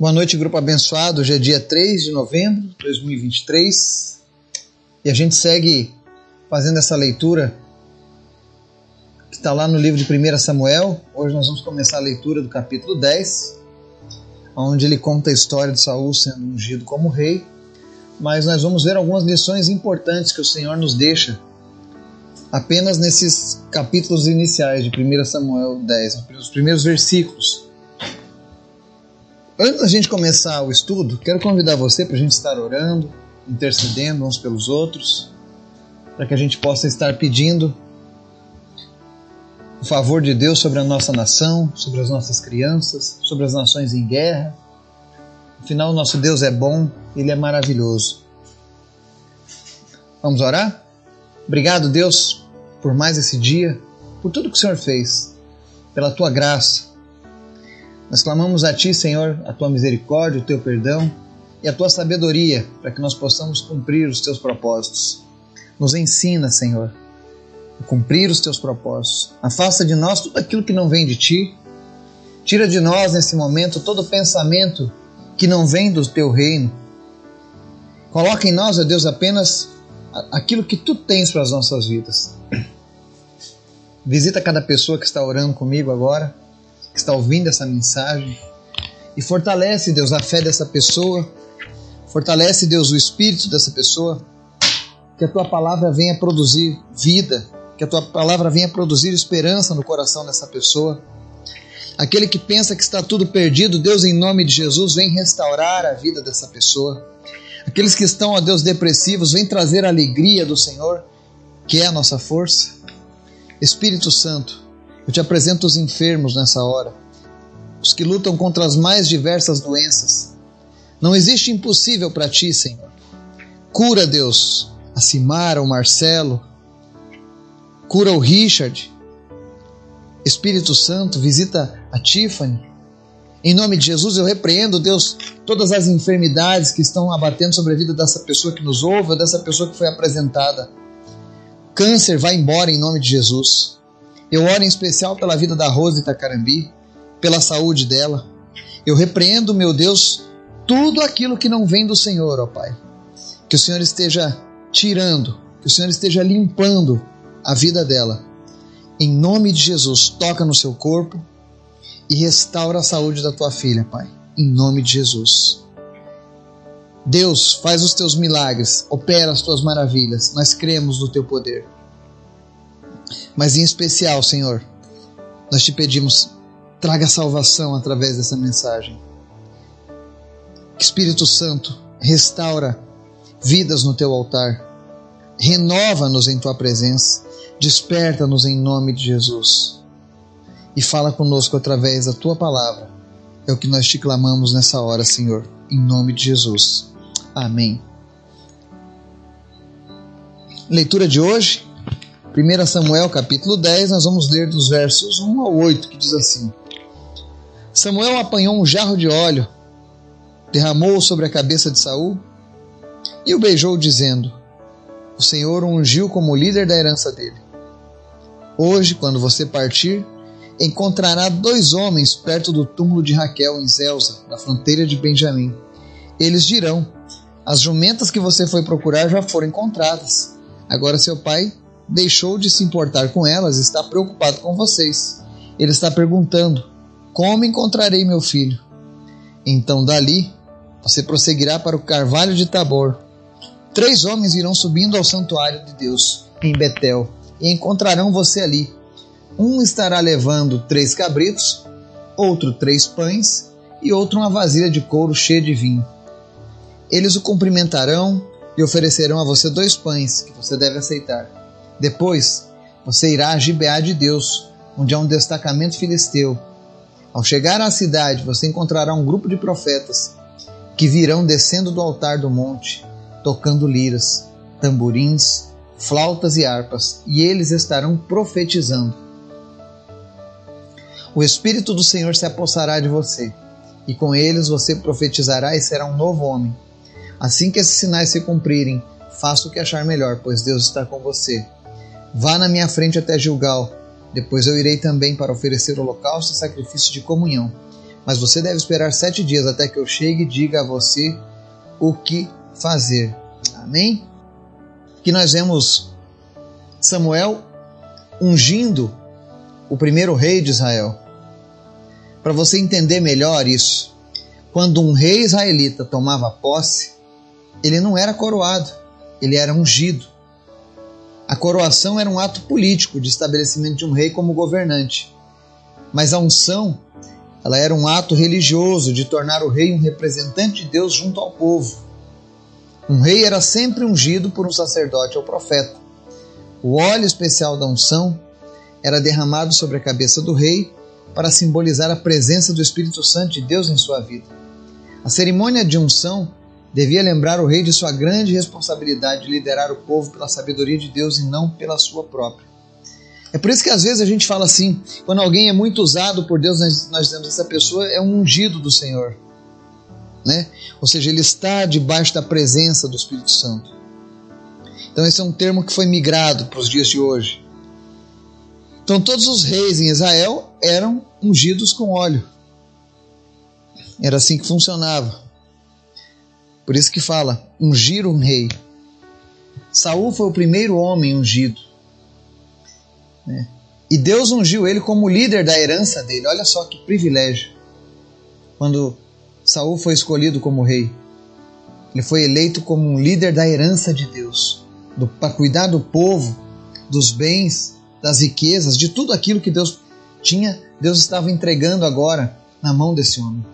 Boa noite, grupo abençoado. Hoje é dia 3 de novembro de 2023 e a gente segue fazendo essa leitura que está lá no livro de 1 Samuel. Hoje nós vamos começar a leitura do capítulo 10, onde ele conta a história de Saul sendo ungido como rei. Mas nós vamos ver algumas lições importantes que o Senhor nos deixa apenas nesses capítulos iniciais de 1 Samuel 10, os primeiros versículos. Antes da gente começar o estudo, quero convidar você para a gente estar orando, intercedendo uns pelos outros, para que a gente possa estar pedindo o favor de Deus sobre a nossa nação, sobre as nossas crianças, sobre as nações em guerra. Afinal, nosso Deus é bom, Ele é maravilhoso. Vamos orar? Obrigado, Deus, por mais esse dia, por tudo que o Senhor fez, pela tua graça nós clamamos a Ti, Senhor, a Tua misericórdia, o Teu perdão e a Tua sabedoria para que nós possamos cumprir os Teus propósitos. Nos ensina, Senhor, a cumprir os Teus propósitos. Afasta de nós tudo aquilo que não vem de Ti. Tira de nós, nesse momento, todo pensamento que não vem do Teu reino. Coloca em nós, ó Deus, apenas aquilo que Tu tens para as nossas vidas. Visita cada pessoa que está orando comigo agora está ouvindo essa mensagem. E fortalece, Deus, a fé dessa pessoa. Fortalece, Deus, o espírito dessa pessoa. Que a tua palavra venha produzir vida. Que a tua palavra venha produzir esperança no coração dessa pessoa. Aquele que pensa que está tudo perdido, Deus, em nome de Jesus, vem restaurar a vida dessa pessoa. Aqueles que estão, ó Deus, depressivos, vem trazer a alegria do Senhor, que é a nossa força. Espírito Santo, eu te apresento os enfermos nessa hora, os que lutam contra as mais diversas doenças. Não existe impossível para ti, Senhor. Cura, Deus, a Simara, o Marcelo. Cura o Richard. Espírito Santo, visita a Tiffany. Em nome de Jesus, eu repreendo, Deus, todas as enfermidades que estão abatendo sobre a vida dessa pessoa que nos ouve, ou dessa pessoa que foi apresentada. Câncer, vai embora em nome de Jesus. Eu oro em especial pela vida da Rose Itacarambi, pela saúde dela. Eu repreendo, meu Deus, tudo aquilo que não vem do Senhor, ó Pai. Que o Senhor esteja tirando, que o Senhor esteja limpando a vida dela. Em nome de Jesus, toca no seu corpo e restaura a saúde da tua filha, Pai. Em nome de Jesus. Deus, faz os teus milagres, opera as tuas maravilhas. Nós cremos no teu poder. Mas em especial, Senhor, nós te pedimos, traga salvação através dessa mensagem. Espírito Santo, restaura vidas no teu altar. Renova-nos em tua presença. Desperta-nos em nome de Jesus. E fala conosco através da tua palavra. É o que nós te clamamos nessa hora, Senhor, em nome de Jesus. Amém. Leitura de hoje, 1 Samuel capítulo 10, nós vamos ler dos versos 1 ao 8, que diz assim: Samuel apanhou um jarro de óleo, derramou sobre a cabeça de Saul e o beijou, dizendo: O Senhor o ungiu como líder da herança dele. Hoje, quando você partir, encontrará dois homens perto do túmulo de Raquel em Zelza, na fronteira de Benjamim. Eles dirão: As jumentas que você foi procurar já foram encontradas. Agora seu pai deixou de se importar com elas e está preocupado com vocês. Ele está perguntando: Como encontrarei meu filho? Então dali você prosseguirá para o carvalho de Tabor. Três homens irão subindo ao santuário de Deus em Betel e encontrarão você ali. Um estará levando três cabritos, outro três pães e outro uma vasilha de couro cheia de vinho. Eles o cumprimentarão e oferecerão a você dois pães que você deve aceitar. Depois, você irá a Gibeá de Deus, onde há um destacamento filisteu. Ao chegar à cidade, você encontrará um grupo de profetas que virão descendo do altar do monte, tocando liras, tamborins, flautas e harpas, e eles estarão profetizando. O Espírito do Senhor se apossará de você, e com eles você profetizará e será um novo homem. Assim que esses sinais se cumprirem, faça o que achar melhor, pois Deus está com você. Vá na minha frente até Gilgal. Depois eu irei também para oferecer holocausto e sacrifício de comunhão. Mas você deve esperar sete dias até que eu chegue e diga a você o que fazer. Amém? Que nós vemos Samuel ungindo o primeiro rei de Israel. Para você entender melhor isso, quando um rei israelita tomava posse, ele não era coroado, ele era ungido. A coroação era um ato político de estabelecimento de um rei como governante. Mas a unção, ela era um ato religioso de tornar o rei um representante de Deus junto ao povo. Um rei era sempre ungido por um sacerdote ou profeta. O óleo especial da unção era derramado sobre a cabeça do rei para simbolizar a presença do Espírito Santo de Deus em sua vida. A cerimônia de unção devia lembrar o rei de sua grande responsabilidade de liderar o povo pela sabedoria de Deus e não pela sua própria. É por isso que às vezes a gente fala assim, quando alguém é muito usado por Deus, nós, nós dizemos essa pessoa é um ungido do Senhor. Né? Ou seja, ele está debaixo da presença do Espírito Santo. Então esse é um termo que foi migrado para os dias de hoje. Então todos os reis em Israel eram ungidos com óleo. Era assim que funcionava. Por isso que fala, ungir um rei. Saul foi o primeiro homem ungido. Né? E Deus ungiu ele como líder da herança dele. Olha só que privilégio. Quando Saul foi escolhido como rei, ele foi eleito como um líder da herança de Deus, para cuidar do povo, dos bens, das riquezas, de tudo aquilo que Deus tinha, Deus estava entregando agora na mão desse homem.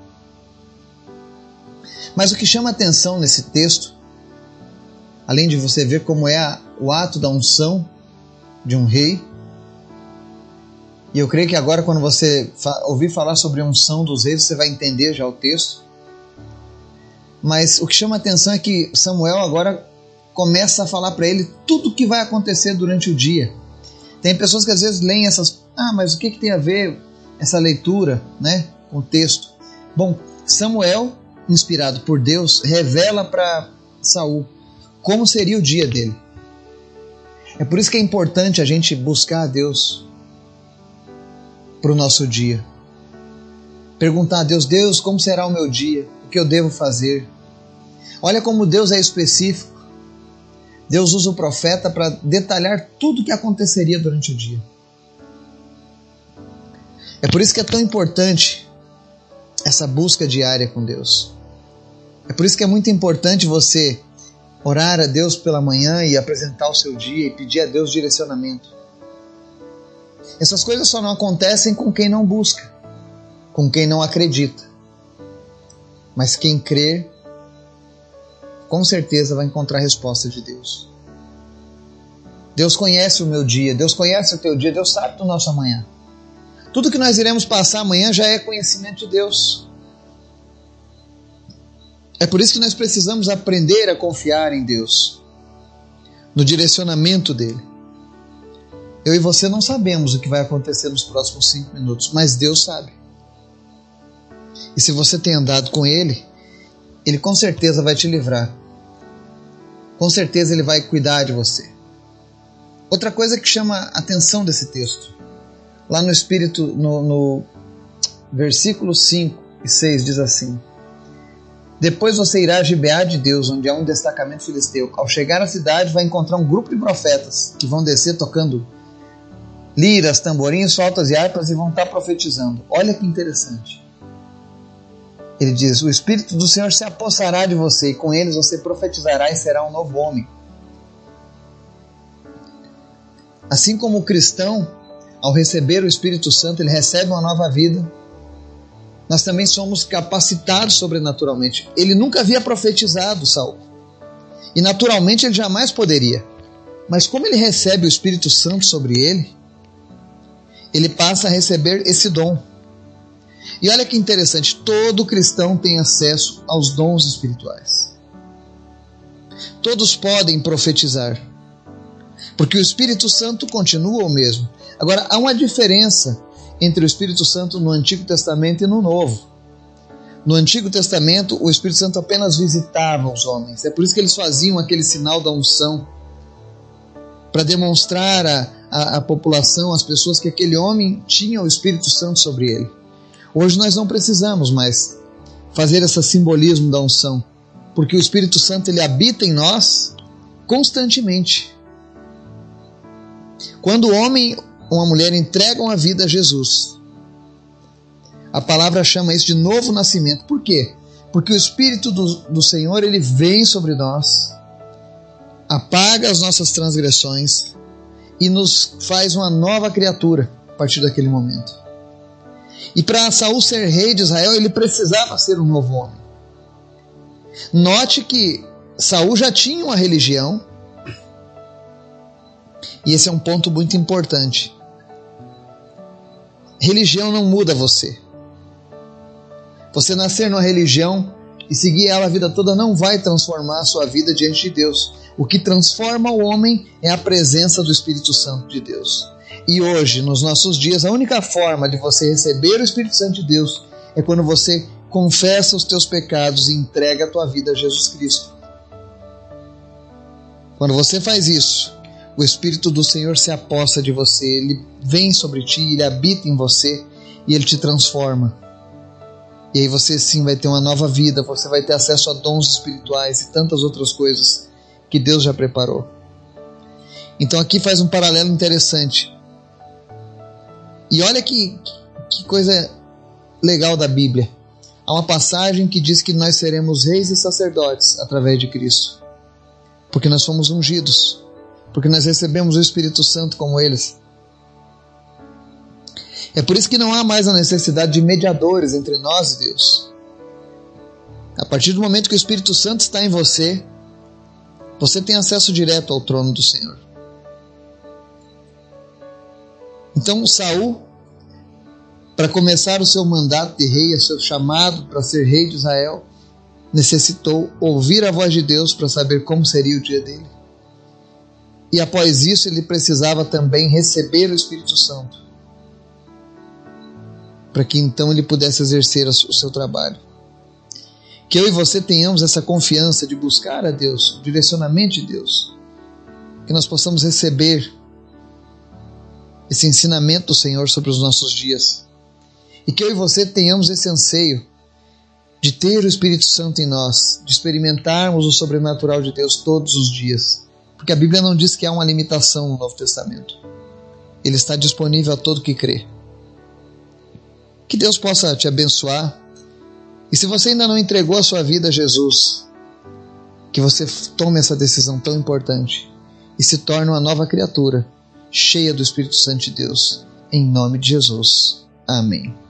Mas o que chama atenção nesse texto, além de você ver como é o ato da unção de um rei, e eu creio que agora, quando você ouvir falar sobre a unção dos reis, você vai entender já o texto. Mas o que chama atenção é que Samuel agora começa a falar para ele tudo o que vai acontecer durante o dia. Tem pessoas que às vezes leem essas. Ah, mas o que, que tem a ver essa leitura né, com o texto? Bom, Samuel inspirado por Deus, revela para Saul como seria o dia dele. É por isso que é importante a gente buscar a Deus para o nosso dia. Perguntar a Deus, Deus, como será o meu dia? O que eu devo fazer? Olha como Deus é específico. Deus usa o profeta para detalhar tudo o que aconteceria durante o dia. É por isso que é tão importante essa busca diária com Deus. É por isso que é muito importante você orar a Deus pela manhã e apresentar o seu dia e pedir a Deus direcionamento. Essas coisas só não acontecem com quem não busca, com quem não acredita. Mas quem crê, com certeza vai encontrar a resposta de Deus. Deus conhece o meu dia, Deus conhece o teu dia, Deus sabe do nosso amanhã. Tudo que nós iremos passar amanhã já é conhecimento de Deus. É por isso que nós precisamos aprender a confiar em Deus, no direcionamento dele. Eu e você não sabemos o que vai acontecer nos próximos cinco minutos, mas Deus sabe. E se você tem andado com Ele, Ele com certeza vai te livrar. Com certeza Ele vai cuidar de você. Outra coisa que chama a atenção desse texto, lá no Espírito, no, no versículo 5 e 6 diz assim: depois você irá a Gibeá de Deus, onde há um destacamento filisteu. Ao chegar à cidade, vai encontrar um grupo de profetas que vão descer tocando liras, tamborins, flautas e harpas e vão estar profetizando. Olha que interessante. Ele diz: O Espírito do Senhor se apossará de você, e com eles você profetizará e será um novo homem. Assim como o cristão, ao receber o Espírito Santo, ele recebe uma nova vida nós também somos capacitados sobrenaturalmente. Ele nunca havia profetizado, Saul. E naturalmente ele jamais poderia. Mas como ele recebe o Espírito Santo sobre ele, ele passa a receber esse dom. E olha que interessante, todo cristão tem acesso aos dons espirituais. Todos podem profetizar, porque o Espírito Santo continua o mesmo. Agora, há uma diferença entre o Espírito Santo no Antigo Testamento e no Novo. No Antigo Testamento, o Espírito Santo apenas visitava os homens. É por isso que eles faziam aquele sinal da unção para demonstrar à, à, à população, às pessoas, que aquele homem tinha o Espírito Santo sobre ele. Hoje nós não precisamos mais fazer esse simbolismo da unção, porque o Espírito Santo ele habita em nós constantemente. Quando o homem uma mulher entregam a vida a Jesus, a palavra chama isso de novo nascimento. Por quê? Porque o Espírito do, do Senhor ele vem sobre nós, apaga as nossas transgressões e nos faz uma nova criatura a partir daquele momento. E para Saul ser rei de Israel, ele precisava ser um novo homem. Note que Saul já tinha uma religião, e esse é um ponto muito importante. Religião não muda você. Você nascer numa religião e seguir ela a vida toda não vai transformar a sua vida diante de Deus. O que transforma o homem é a presença do Espírito Santo de Deus. E hoje, nos nossos dias, a única forma de você receber o Espírito Santo de Deus é quando você confessa os teus pecados e entrega a tua vida a Jesus Cristo. Quando você faz isso, o Espírito do Senhor se aposta de você, ele vem sobre ti, ele habita em você e ele te transforma. E aí você sim vai ter uma nova vida, você vai ter acesso a dons espirituais e tantas outras coisas que Deus já preparou. Então aqui faz um paralelo interessante. E olha que, que coisa legal da Bíblia. Há uma passagem que diz que nós seremos reis e sacerdotes através de Cristo. Porque nós somos ungidos. Porque nós recebemos o Espírito Santo como eles. É por isso que não há mais a necessidade de mediadores entre nós e Deus. A partir do momento que o Espírito Santo está em você, você tem acesso direto ao trono do Senhor. Então Saul, para começar o seu mandato de rei, o seu chamado para ser rei de Israel, necessitou ouvir a voz de Deus para saber como seria o dia dele. E após isso, ele precisava também receber o Espírito Santo para que então ele pudesse exercer o seu trabalho. Que eu e você tenhamos essa confiança de buscar a Deus, o direcionamento de Deus, que nós possamos receber esse ensinamento do Senhor sobre os nossos dias. E que eu e você tenhamos esse anseio de ter o Espírito Santo em nós, de experimentarmos o sobrenatural de Deus todos os dias. Porque a Bíblia não diz que há uma limitação no Novo Testamento. Ele está disponível a todo que crê. Que Deus possa te abençoar. E se você ainda não entregou a sua vida a Jesus, que você tome essa decisão tão importante e se torne uma nova criatura, cheia do Espírito Santo de Deus. Em nome de Jesus. Amém.